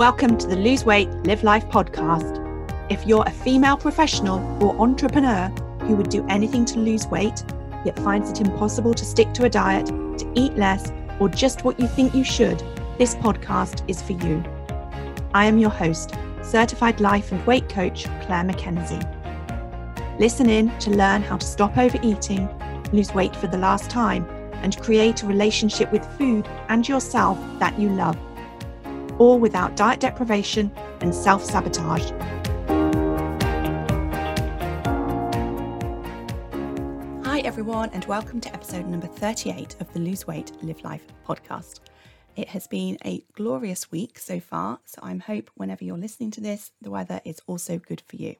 Welcome to the Lose Weight, Live Life podcast. If you're a female professional or entrepreneur who would do anything to lose weight, yet finds it impossible to stick to a diet, to eat less, or just what you think you should, this podcast is for you. I am your host, certified life and weight coach Claire McKenzie. Listen in to learn how to stop overeating, lose weight for the last time, and create a relationship with food and yourself that you love all without diet deprivation and self sabotage. Hi, everyone, and welcome to episode number 38 of the Lose Weight, Live Life podcast. It has been a glorious week so far, so I'm hope whenever you're listening to this, the weather is also good for you.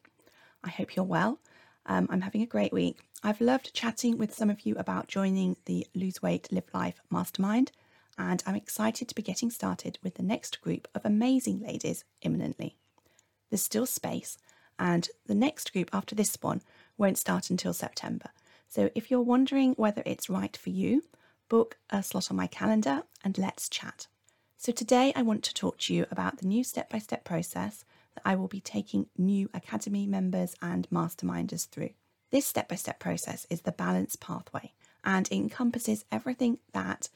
I hope you're well. Um, I'm having a great week. I've loved chatting with some of you about joining the Lose Weight, Live Life mastermind and I'm excited to be getting started with the next group of amazing ladies imminently. There's still space, and the next group after this one won't start until September. So if you're wondering whether it's right for you, book a slot on my calendar and let's chat. So today I want to talk to you about the new step by step process that I will be taking new Academy members and masterminders through. This step by step process is the balance pathway and encompasses everything that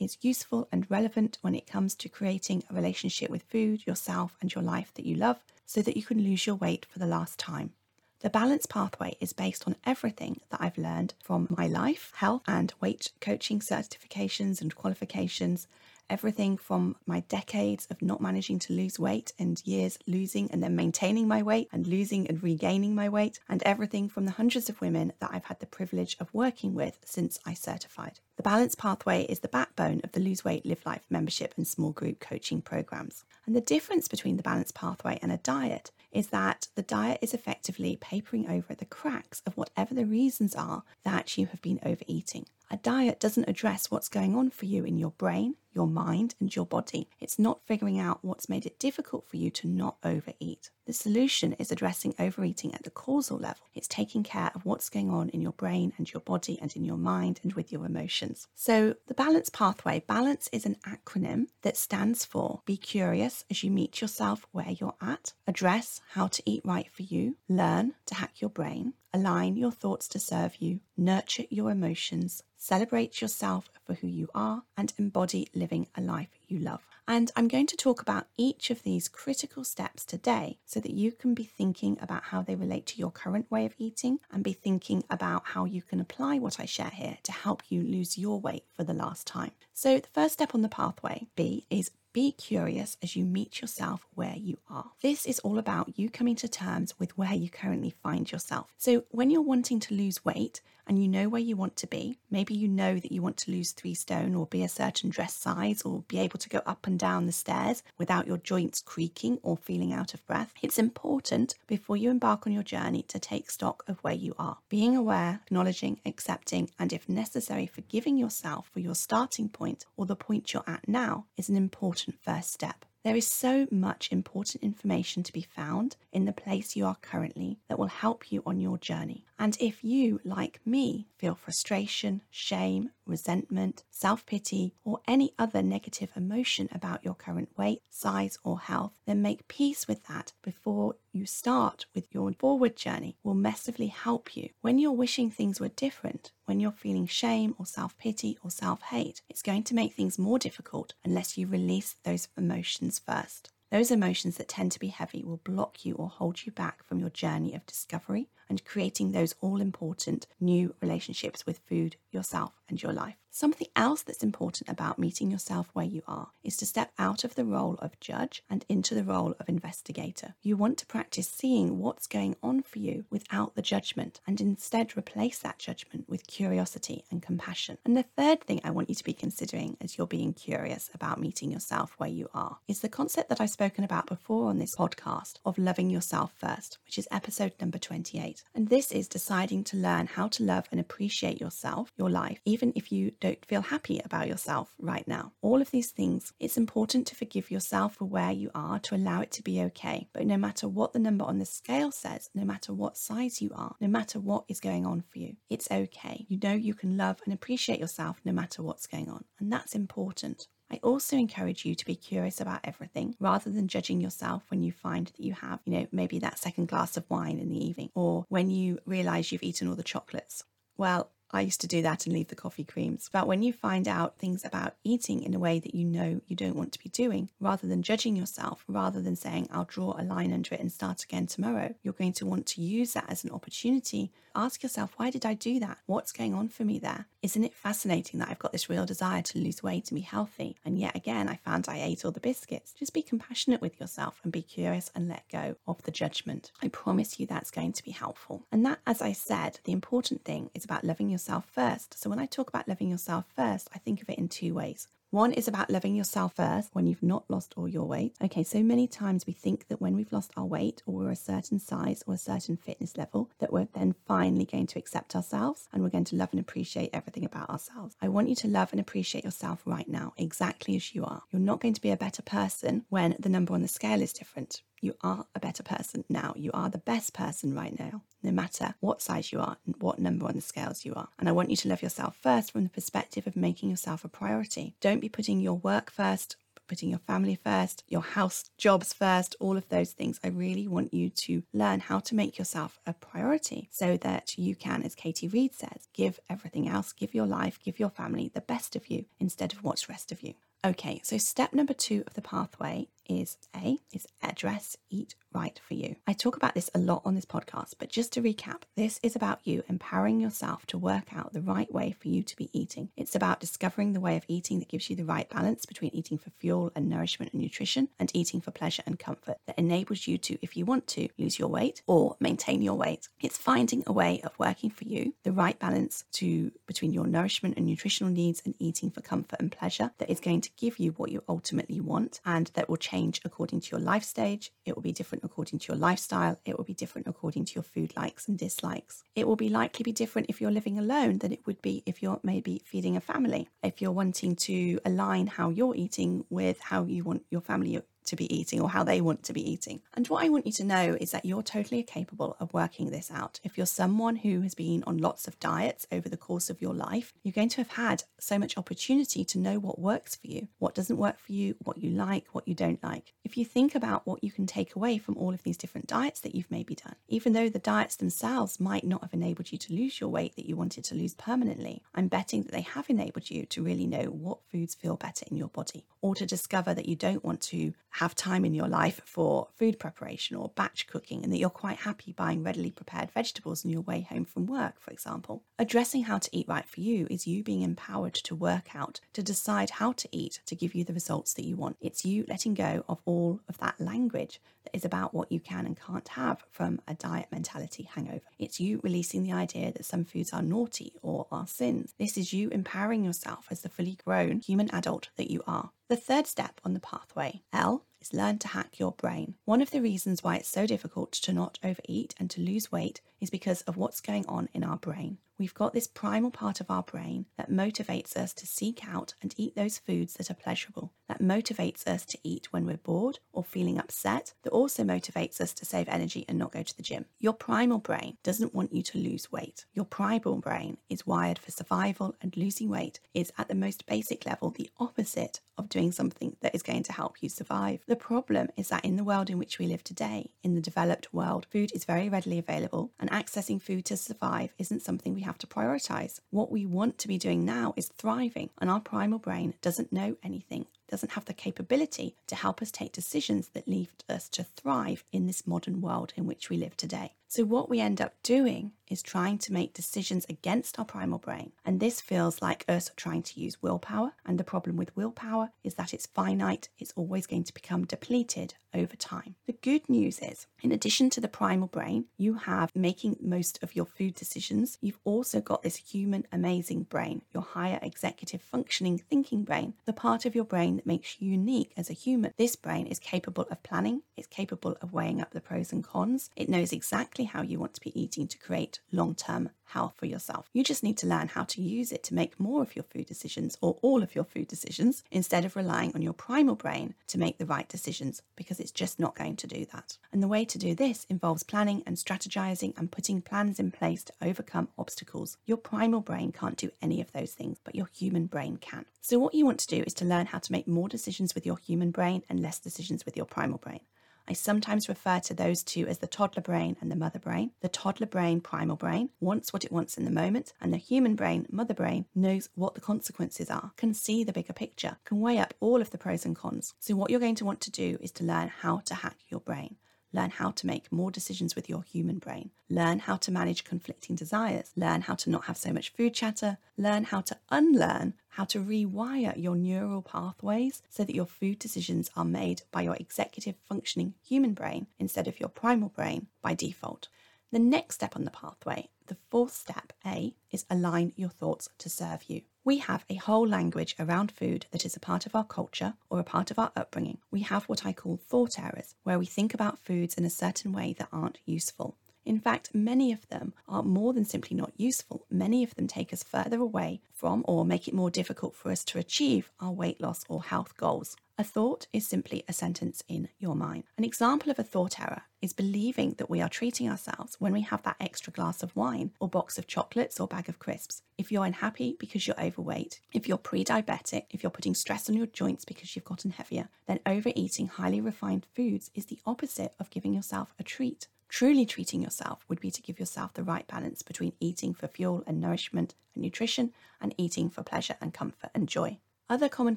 is useful and relevant when it comes to creating a relationship with food, yourself, and your life that you love so that you can lose your weight for the last time. The balance pathway is based on everything that I've learned from my life, health, and weight coaching certifications and qualifications, everything from my decades of not managing to lose weight and years losing and then maintaining my weight and losing and regaining my weight, and everything from the hundreds of women that I've had the privilege of working with since I certified. The Balance Pathway is the backbone of the Lose Weight, Live Life membership and small group coaching programs. And the difference between the Balance Pathway and a diet is that the diet is effectively papering over the cracks of whatever the reasons are that you have been overeating. A diet doesn't address what's going on for you in your brain, your mind, and your body. It's not figuring out what's made it difficult for you to not overeat. The solution is addressing overeating at the causal level. It's taking care of what's going on in your brain and your body and in your mind and with your emotions. So, the balance pathway balance is an acronym that stands for be curious as you meet yourself where you're at, address how to eat right for you, learn to hack your brain, align your thoughts to serve you, nurture your emotions, celebrate yourself for who you are, and embody living a life you love. And I'm going to talk about each of these critical steps today so that you can be thinking about how they relate to your current way of eating and be thinking about how you can apply what I share here to help you lose your weight for the last time. So, the first step on the pathway, B, is be curious as you meet yourself where you are. This is all about you coming to terms with where you currently find yourself. So, when you're wanting to lose weight, and you know where you want to be. Maybe you know that you want to lose three stone or be a certain dress size or be able to go up and down the stairs without your joints creaking or feeling out of breath. It's important before you embark on your journey to take stock of where you are. Being aware, acknowledging, accepting, and if necessary, forgiving yourself for your starting point or the point you're at now is an important first step. There is so much important information to be found in the place you are currently that will help you on your journey. And if you, like me, feel frustration, shame, resentment, self pity, or any other negative emotion about your current weight, size, or health, then make peace with that before you start with your forward journey will massively help you. When you're wishing things were different, when you're feeling shame or self pity or self hate, it's going to make things more difficult unless you release those emotions first. Those emotions that tend to be heavy will block you or hold you back from your journey of discovery and creating those all important new relationships with food, yourself, and your life. Something else that's important about meeting yourself where you are is to step out of the role of judge and into the role of investigator. You want to practice seeing what's going on for you without the judgment and instead replace that judgment with curiosity and compassion. And the third thing I want you to be considering as you're being curious about meeting yourself where you are is the concept that I've spoken about before on this podcast of loving yourself first, which is episode number 28. And this is deciding to learn how to love and appreciate yourself, your life, even if you don't feel happy about yourself right now. All of these things, it's important to forgive yourself for where you are to allow it to be okay. But no matter what the number on the scale says, no matter what size you are, no matter what is going on for you, it's okay. You know you can love and appreciate yourself no matter what's going on. And that's important. I also encourage you to be curious about everything rather than judging yourself when you find that you have, you know, maybe that second glass of wine in the evening or when you realize you've eaten all the chocolates. Well, I used to do that and leave the coffee creams. But when you find out things about eating in a way that you know you don't want to be doing, rather than judging yourself, rather than saying, I'll draw a line under it and start again tomorrow, you're going to want to use that as an opportunity. Ask yourself, why did I do that? What's going on for me there? Isn't it fascinating that I've got this real desire to lose weight and be healthy? And yet again, I found I ate all the biscuits. Just be compassionate with yourself and be curious and let go of the judgment. I promise you that's going to be helpful. And that, as I said, the important thing is about loving yourself first. So when I talk about loving yourself first, I think of it in two ways. One is about loving yourself first when you've not lost all your weight. Okay, so many times we think that when we've lost our weight or we're a certain size or a certain fitness level, that we're then finally going to accept ourselves and we're going to love and appreciate everything about ourselves. I want you to love and appreciate yourself right now, exactly as you are. You're not going to be a better person when the number on the scale is different. You are a better person now. You are the best person right now, no matter what size you are and what number on the scales you are. And I want you to love yourself first from the perspective of making yourself a priority. Don't be putting your work first, putting your family first, your house jobs first, all of those things. I really want you to learn how to make yourself a priority so that you can, as Katie Reed says, give everything else, give your life, give your family the best of you instead of what's rest of you. Okay, so step number two of the pathway is A, is address, eat right for you. I talk about this a lot on this podcast, but just to recap, this is about you empowering yourself to work out the right way for you to be eating. It's about discovering the way of eating that gives you the right balance between eating for fuel and nourishment and nutrition and eating for pleasure and comfort that enables you to, if you want to, lose your weight or maintain your weight. It's finding a way of working for you the right balance to between your nourishment and nutritional needs and eating for comfort and pleasure that is going to give you what you ultimately want and that will change according to your life stage. It will be different different according to your lifestyle. It will be different according to your food likes and dislikes. It will be likely be different if you're living alone than it would be if you're maybe feeding a family. If you're wanting to align how you're eating with how you want your family to be eating or how they want to be eating. And what I want you to know is that you're totally capable of working this out. If you're someone who has been on lots of diets over the course of your life, you're going to have had so much opportunity to know what works for you, what doesn't work for you, what you like, what you don't like. If you think about what you can take away from all of these different diets that you've maybe done, even though the diets themselves might not have enabled you to lose your weight that you wanted to lose permanently, I'm betting that they have enabled you to really know what foods feel better in your body or to discover that you don't want to have time in your life for food preparation or batch cooking and that you're quite happy buying readily prepared vegetables on your way home from work, for example. Addressing how to eat right for you is you being empowered to work out, to decide how to eat to give you the results that you want. It's you letting go of all of that language that is about what you can and can't have from a diet mentality hangover. It's you releasing the idea that some foods are naughty or are sins. This is you empowering yourself as the fully grown human adult that you are. The third step on the pathway, L, is learn to hack your brain. One of the reasons why it's so difficult to not overeat and to lose weight is because of what's going on in our brain. We've got this primal part of our brain that motivates us to seek out and eat those foods that are pleasurable, that motivates us to eat when we're bored or feeling upset, that also motivates us to save energy and not go to the gym. Your primal brain doesn't want you to lose weight. Your primal brain is wired for survival, and losing weight is at the most basic level the opposite of doing something that is going to help you survive. The problem is that in the world in which we live today, in the developed world, food is very readily available, and accessing food to survive isn't something we have to prioritize. What we want to be doing now is thriving, and our primal brain doesn't know anything doesn't have the capability to help us take decisions that lead us to thrive in this modern world in which we live today. So, what we end up doing is trying to make decisions against our primal brain. And this feels like us trying to use willpower. And the problem with willpower is that it's finite, it's always going to become depleted over time. The good news is, in addition to the primal brain, you have making most of your food decisions, you've also got this human amazing brain, your higher executive functioning thinking brain, the part of your brain that makes you unique as a human. This brain is capable of planning, it's capable of weighing up the pros and cons, it knows exactly how you want to be eating to create long term health for yourself. You just need to learn how to use it to make more of your food decisions or all of your food decisions instead of relying on your primal brain to make the right decisions because it's just not going to do that. And the way to do this involves planning and strategizing and putting plans in place to overcome obstacles. Your primal brain can't do any of those things, but your human brain can. So, what you want to do is to learn how to make more decisions with your human brain and less decisions with your primal brain. I sometimes refer to those two as the toddler brain and the mother brain. The toddler brain, primal brain, wants what it wants in the moment, and the human brain, mother brain, knows what the consequences are, can see the bigger picture, can weigh up all of the pros and cons. So, what you're going to want to do is to learn how to hack your brain. Learn how to make more decisions with your human brain. Learn how to manage conflicting desires. Learn how to not have so much food chatter. Learn how to unlearn, how to rewire your neural pathways so that your food decisions are made by your executive functioning human brain instead of your primal brain by default. The next step on the pathway, the fourth step, A, is align your thoughts to serve you. We have a whole language around food that is a part of our culture or a part of our upbringing. We have what I call thought errors, where we think about foods in a certain way that aren't useful. In fact, many of them are more than simply not useful. Many of them take us further away from or make it more difficult for us to achieve our weight loss or health goals. A thought is simply a sentence in your mind. An example of a thought error is believing that we are treating ourselves when we have that extra glass of wine or box of chocolates or bag of crisps. If you're unhappy because you're overweight, if you're pre diabetic, if you're putting stress on your joints because you've gotten heavier, then overeating highly refined foods is the opposite of giving yourself a treat. Truly treating yourself would be to give yourself the right balance between eating for fuel and nourishment and nutrition and eating for pleasure and comfort and joy. Other common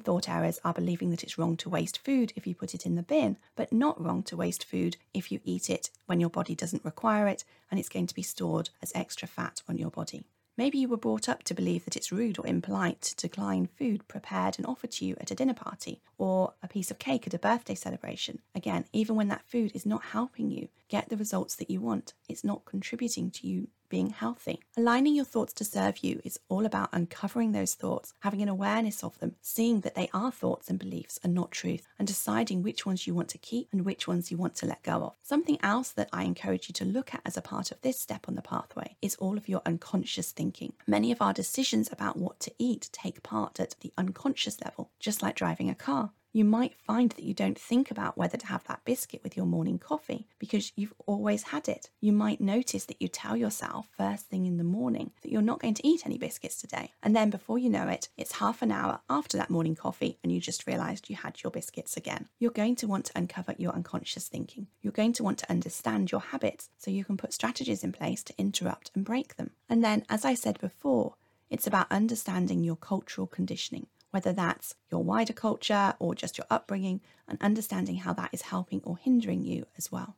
thought errors are believing that it's wrong to waste food if you put it in the bin, but not wrong to waste food if you eat it when your body doesn't require it and it's going to be stored as extra fat on your body. Maybe you were brought up to believe that it's rude or impolite to decline food prepared and offered to you at a dinner party or a piece of cake at a birthday celebration. Again, even when that food is not helping you get the results that you want, it's not contributing to you being healthy. Aligning your thoughts to serve you is all about uncovering those thoughts, having an awareness of them, seeing that they are thoughts and beliefs and not truth, and deciding which ones you want to keep and which ones you want to let go of. Something else that I encourage you to look at as a part of this step on the pathway is all of your unconscious thinking. Many of our decisions about what to eat take part at the unconscious level, just like driving a car you might find that you don't think about whether to have that biscuit with your morning coffee because you've always had it. You might notice that you tell yourself first thing in the morning that you're not going to eat any biscuits today. And then before you know it, it's half an hour after that morning coffee and you just realized you had your biscuits again. You're going to want to uncover your unconscious thinking. You're going to want to understand your habits so you can put strategies in place to interrupt and break them. And then, as I said before, it's about understanding your cultural conditioning whether that's your wider culture or just your upbringing, and understanding how that is helping or hindering you as well.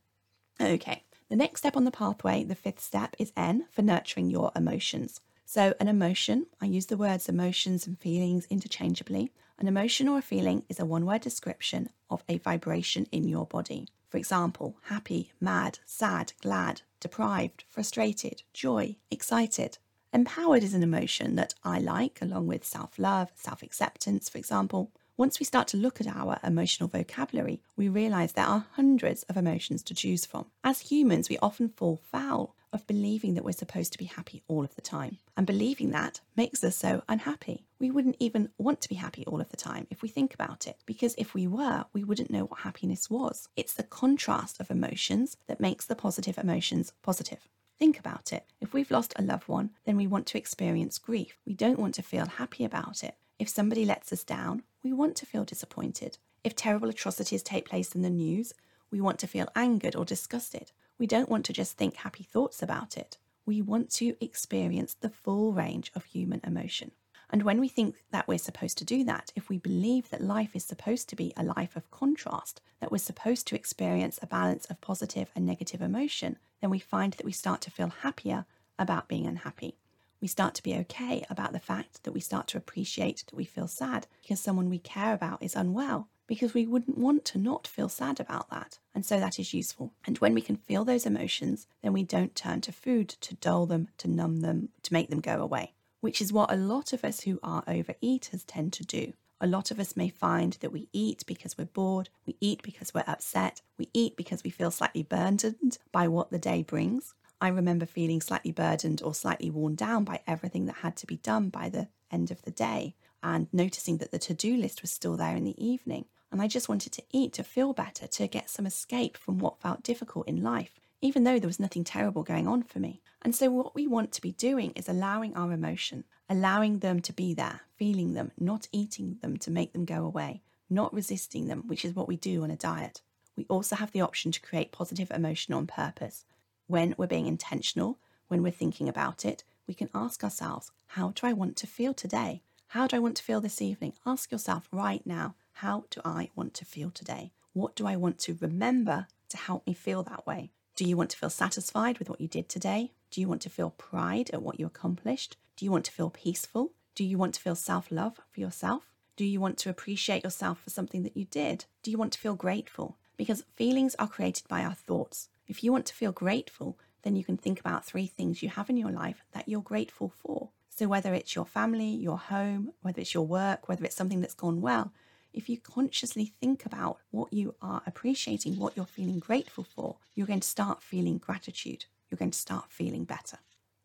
Okay, the next step on the pathway, the fifth step, is N for nurturing your emotions. So, an emotion, I use the words emotions and feelings interchangeably. An emotion or a feeling is a one word description of a vibration in your body. For example, happy, mad, sad, glad, deprived, frustrated, joy, excited. Empowered is an emotion that I like, along with self love, self acceptance, for example. Once we start to look at our emotional vocabulary, we realize there are hundreds of emotions to choose from. As humans, we often fall foul of believing that we're supposed to be happy all of the time. And believing that makes us so unhappy. We wouldn't even want to be happy all of the time if we think about it, because if we were, we wouldn't know what happiness was. It's the contrast of emotions that makes the positive emotions positive. Think about it. If we've lost a loved one, then we want to experience grief. We don't want to feel happy about it. If somebody lets us down, we want to feel disappointed. If terrible atrocities take place in the news, we want to feel angered or disgusted. We don't want to just think happy thoughts about it. We want to experience the full range of human emotion. And when we think that we're supposed to do that, if we believe that life is supposed to be a life of contrast, that we're supposed to experience a balance of positive and negative emotion, then we find that we start to feel happier about being unhappy. We start to be okay about the fact that we start to appreciate that we feel sad because someone we care about is unwell, because we wouldn't want to not feel sad about that. And so that is useful. And when we can feel those emotions, then we don't turn to food to dull them, to numb them, to make them go away which is what a lot of us who are overeaters tend to do. A lot of us may find that we eat because we're bored, we eat because we're upset, we eat because we feel slightly burdened by what the day brings. I remember feeling slightly burdened or slightly worn down by everything that had to be done by the end of the day and noticing that the to do list was still there in the evening. And I just wanted to eat to feel better, to get some escape from what felt difficult in life, even though there was nothing terrible going on for me. And so, what we want to be doing is allowing our emotion, allowing them to be there, feeling them, not eating them to make them go away, not resisting them, which is what we do on a diet. We also have the option to create positive emotion on purpose. When we're being intentional, when we're thinking about it, we can ask ourselves, How do I want to feel today? How do I want to feel this evening? Ask yourself right now, How do I want to feel today? What do I want to remember to help me feel that way? Do you want to feel satisfied with what you did today? Do you want to feel pride at what you accomplished? Do you want to feel peaceful? Do you want to feel self love for yourself? Do you want to appreciate yourself for something that you did? Do you want to feel grateful? Because feelings are created by our thoughts. If you want to feel grateful, then you can think about three things you have in your life that you're grateful for. So, whether it's your family, your home, whether it's your work, whether it's something that's gone well, if you consciously think about what you are appreciating, what you're feeling grateful for, you're going to start feeling gratitude. You're going to start feeling better.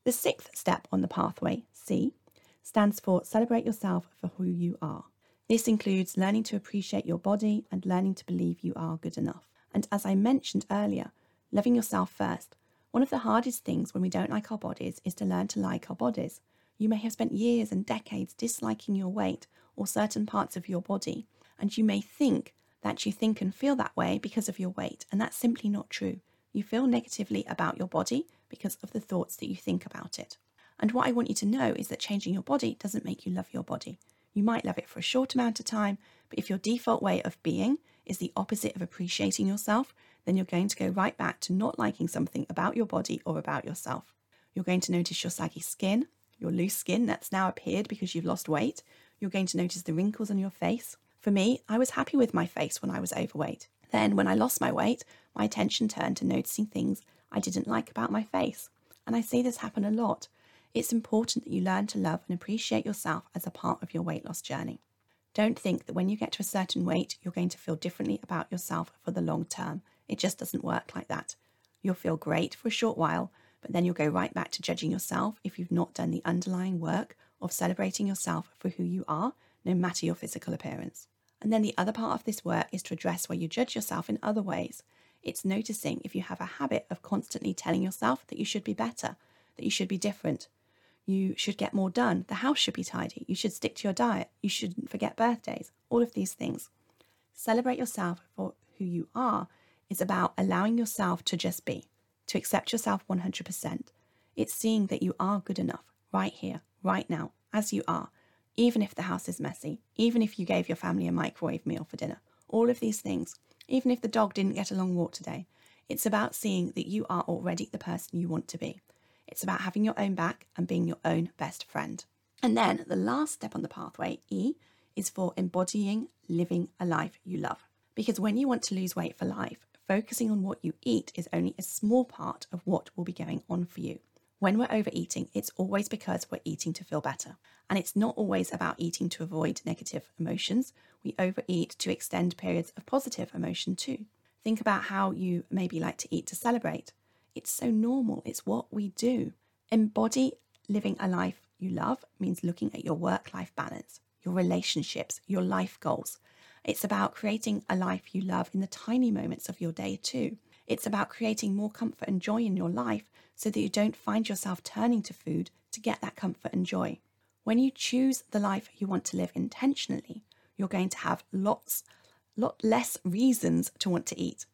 The sixth step on the pathway, C, stands for celebrate yourself for who you are. This includes learning to appreciate your body and learning to believe you are good enough. And as I mentioned earlier, loving yourself first. One of the hardest things when we don't like our bodies is to learn to like our bodies. You may have spent years and decades disliking your weight or certain parts of your body, and you may think that you think and feel that way because of your weight, and that's simply not true. You feel negatively about your body because of the thoughts that you think about it. And what I want you to know is that changing your body doesn't make you love your body. You might love it for a short amount of time, but if your default way of being is the opposite of appreciating yourself, then you're going to go right back to not liking something about your body or about yourself. You're going to notice your saggy skin, your loose skin that's now appeared because you've lost weight. You're going to notice the wrinkles on your face. For me, I was happy with my face when I was overweight. Then, when I lost my weight, my attention turned to noticing things I didn't like about my face. And I see this happen a lot. It's important that you learn to love and appreciate yourself as a part of your weight loss journey. Don't think that when you get to a certain weight, you're going to feel differently about yourself for the long term. It just doesn't work like that. You'll feel great for a short while, but then you'll go right back to judging yourself if you've not done the underlying work of celebrating yourself for who you are, no matter your physical appearance. And then the other part of this work is to address where you judge yourself in other ways. It's noticing if you have a habit of constantly telling yourself that you should be better, that you should be different, you should get more done, the house should be tidy, you should stick to your diet, you shouldn't forget birthdays, all of these things. Celebrate yourself for who you are. Is about allowing yourself to just be, to accept yourself 100%. It's seeing that you are good enough right here, right now, as you are, even if the house is messy, even if you gave your family a microwave meal for dinner, all of these things, even if the dog didn't get a long walk today. It's about seeing that you are already the person you want to be. It's about having your own back and being your own best friend. And then the last step on the pathway, E, is for embodying living a life you love. Because when you want to lose weight for life, focusing on what you eat is only a small part of what will be going on for you. When we're overeating, it's always because we're eating to feel better. And it's not always about eating to avoid negative emotions. We overeat to extend periods of positive emotion too. Think about how you maybe like to eat to celebrate. It's so normal, it's what we do. Embody living a life you love means looking at your work life balance, your relationships, your life goals. It's about creating a life you love in the tiny moments of your day, too. It's about creating more comfort and joy in your life so that you don't find yourself turning to food to get that comfort and joy. When you choose the life you want to live intentionally, you're going to have lots, lot less reasons to want to eat.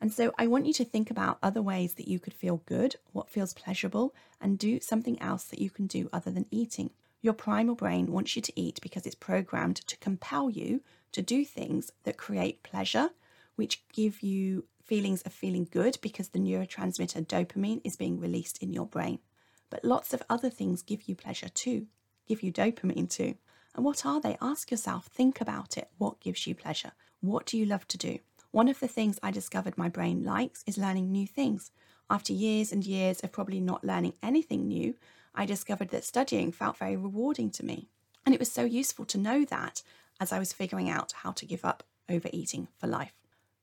And so I want you to think about other ways that you could feel good, what feels pleasurable, and do something else that you can do other than eating. Your primal brain wants you to eat because it's programmed to compel you to do things that create pleasure, which give you feelings of feeling good because the neurotransmitter dopamine is being released in your brain. But lots of other things give you pleasure too, give you dopamine too. And what are they? Ask yourself, think about it. What gives you pleasure? What do you love to do? One of the things I discovered my brain likes is learning new things. After years and years of probably not learning anything new, I discovered that studying felt very rewarding to me. And it was so useful to know that as I was figuring out how to give up overeating for life.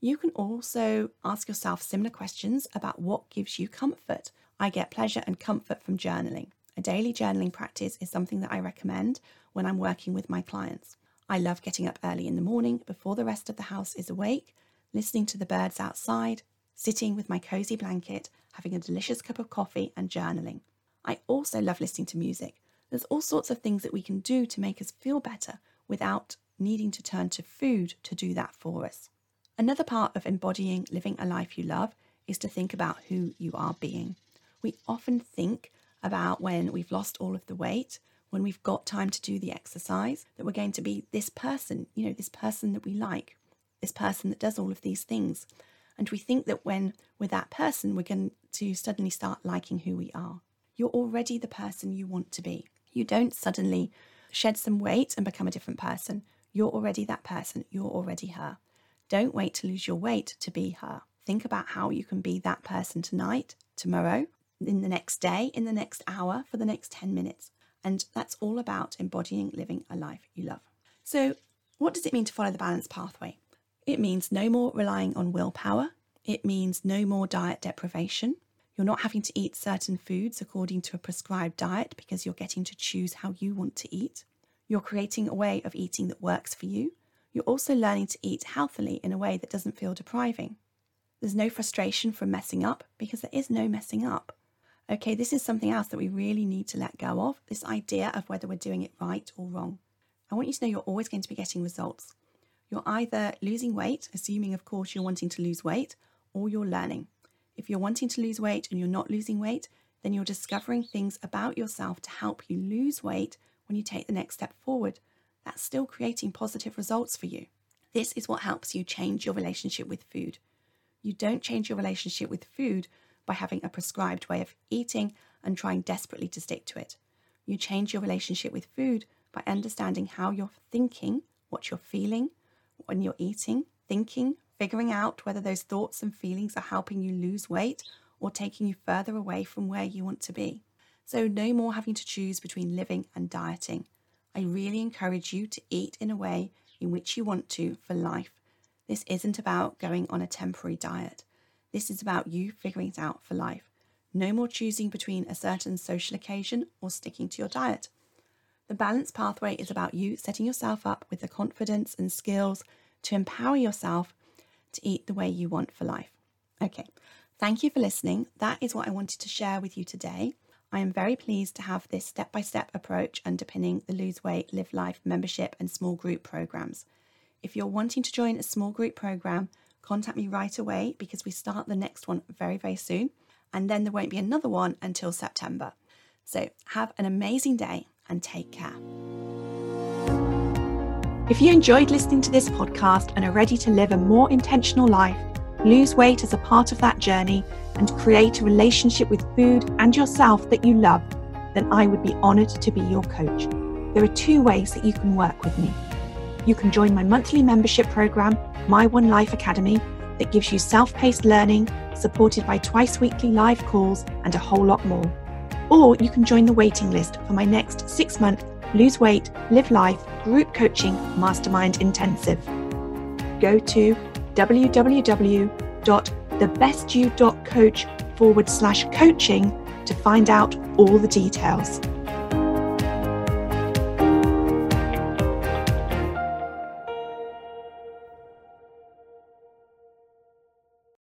You can also ask yourself similar questions about what gives you comfort. I get pleasure and comfort from journaling. A daily journaling practice is something that I recommend when I'm working with my clients. I love getting up early in the morning before the rest of the house is awake, listening to the birds outside, sitting with my cozy blanket, having a delicious cup of coffee, and journaling. I also love listening to music. There's all sorts of things that we can do to make us feel better without needing to turn to food to do that for us. Another part of embodying living a life you love is to think about who you are being. We often think about when we've lost all of the weight, when we've got time to do the exercise, that we're going to be this person, you know, this person that we like, this person that does all of these things. And we think that when we're that person, we're going to suddenly start liking who we are. You're already the person you want to be. You don't suddenly shed some weight and become a different person. You're already that person. You're already her. Don't wait to lose your weight to be her. Think about how you can be that person tonight, tomorrow, in the next day, in the next hour, for the next 10 minutes. And that's all about embodying living a life you love. So, what does it mean to follow the balance pathway? It means no more relying on willpower. It means no more diet deprivation. You're not having to eat certain foods according to a prescribed diet because you're getting to choose how you want to eat. You're creating a way of eating that works for you. You're also learning to eat healthily in a way that doesn't feel depriving. There's no frustration from messing up because there is no messing up. Okay, this is something else that we really need to let go of this idea of whether we're doing it right or wrong. I want you to know you're always going to be getting results. You're either losing weight, assuming, of course, you're wanting to lose weight, or you're learning. If you're wanting to lose weight and you're not losing weight, then you're discovering things about yourself to help you lose weight when you take the next step forward. That's still creating positive results for you. This is what helps you change your relationship with food. You don't change your relationship with food by having a prescribed way of eating and trying desperately to stick to it. You change your relationship with food by understanding how you're thinking, what you're feeling when you're eating, thinking, figuring out whether those thoughts and feelings are helping you lose weight or taking you further away from where you want to be. So, no more having to choose between living and dieting. I really encourage you to eat in a way in which you want to for life. This isn't about going on a temporary diet. This is about you figuring it out for life. No more choosing between a certain social occasion or sticking to your diet. The balance pathway is about you setting yourself up with the confidence and skills to empower yourself to eat the way you want for life. Okay, thank you for listening. That is what I wanted to share with you today. I am very pleased to have this step by step approach underpinning the Lose Weight, Live Life membership and small group programs. If you're wanting to join a small group program, contact me right away because we start the next one very, very soon. And then there won't be another one until September. So have an amazing day and take care. If you enjoyed listening to this podcast and are ready to live a more intentional life, lose weight as a part of that journey, and create a relationship with food and yourself that you love, then I would be honoured to be your coach. There are two ways that you can work with me. You can join my monthly membership program my One Life Academy that gives you self paced learning, supported by twice weekly live calls, and a whole lot more. Or you can join the waiting list for my next six month Lose Weight, Live Life group coaching mastermind intensive. Go to www.thebestyou.coach forward slash coaching to find out all the details.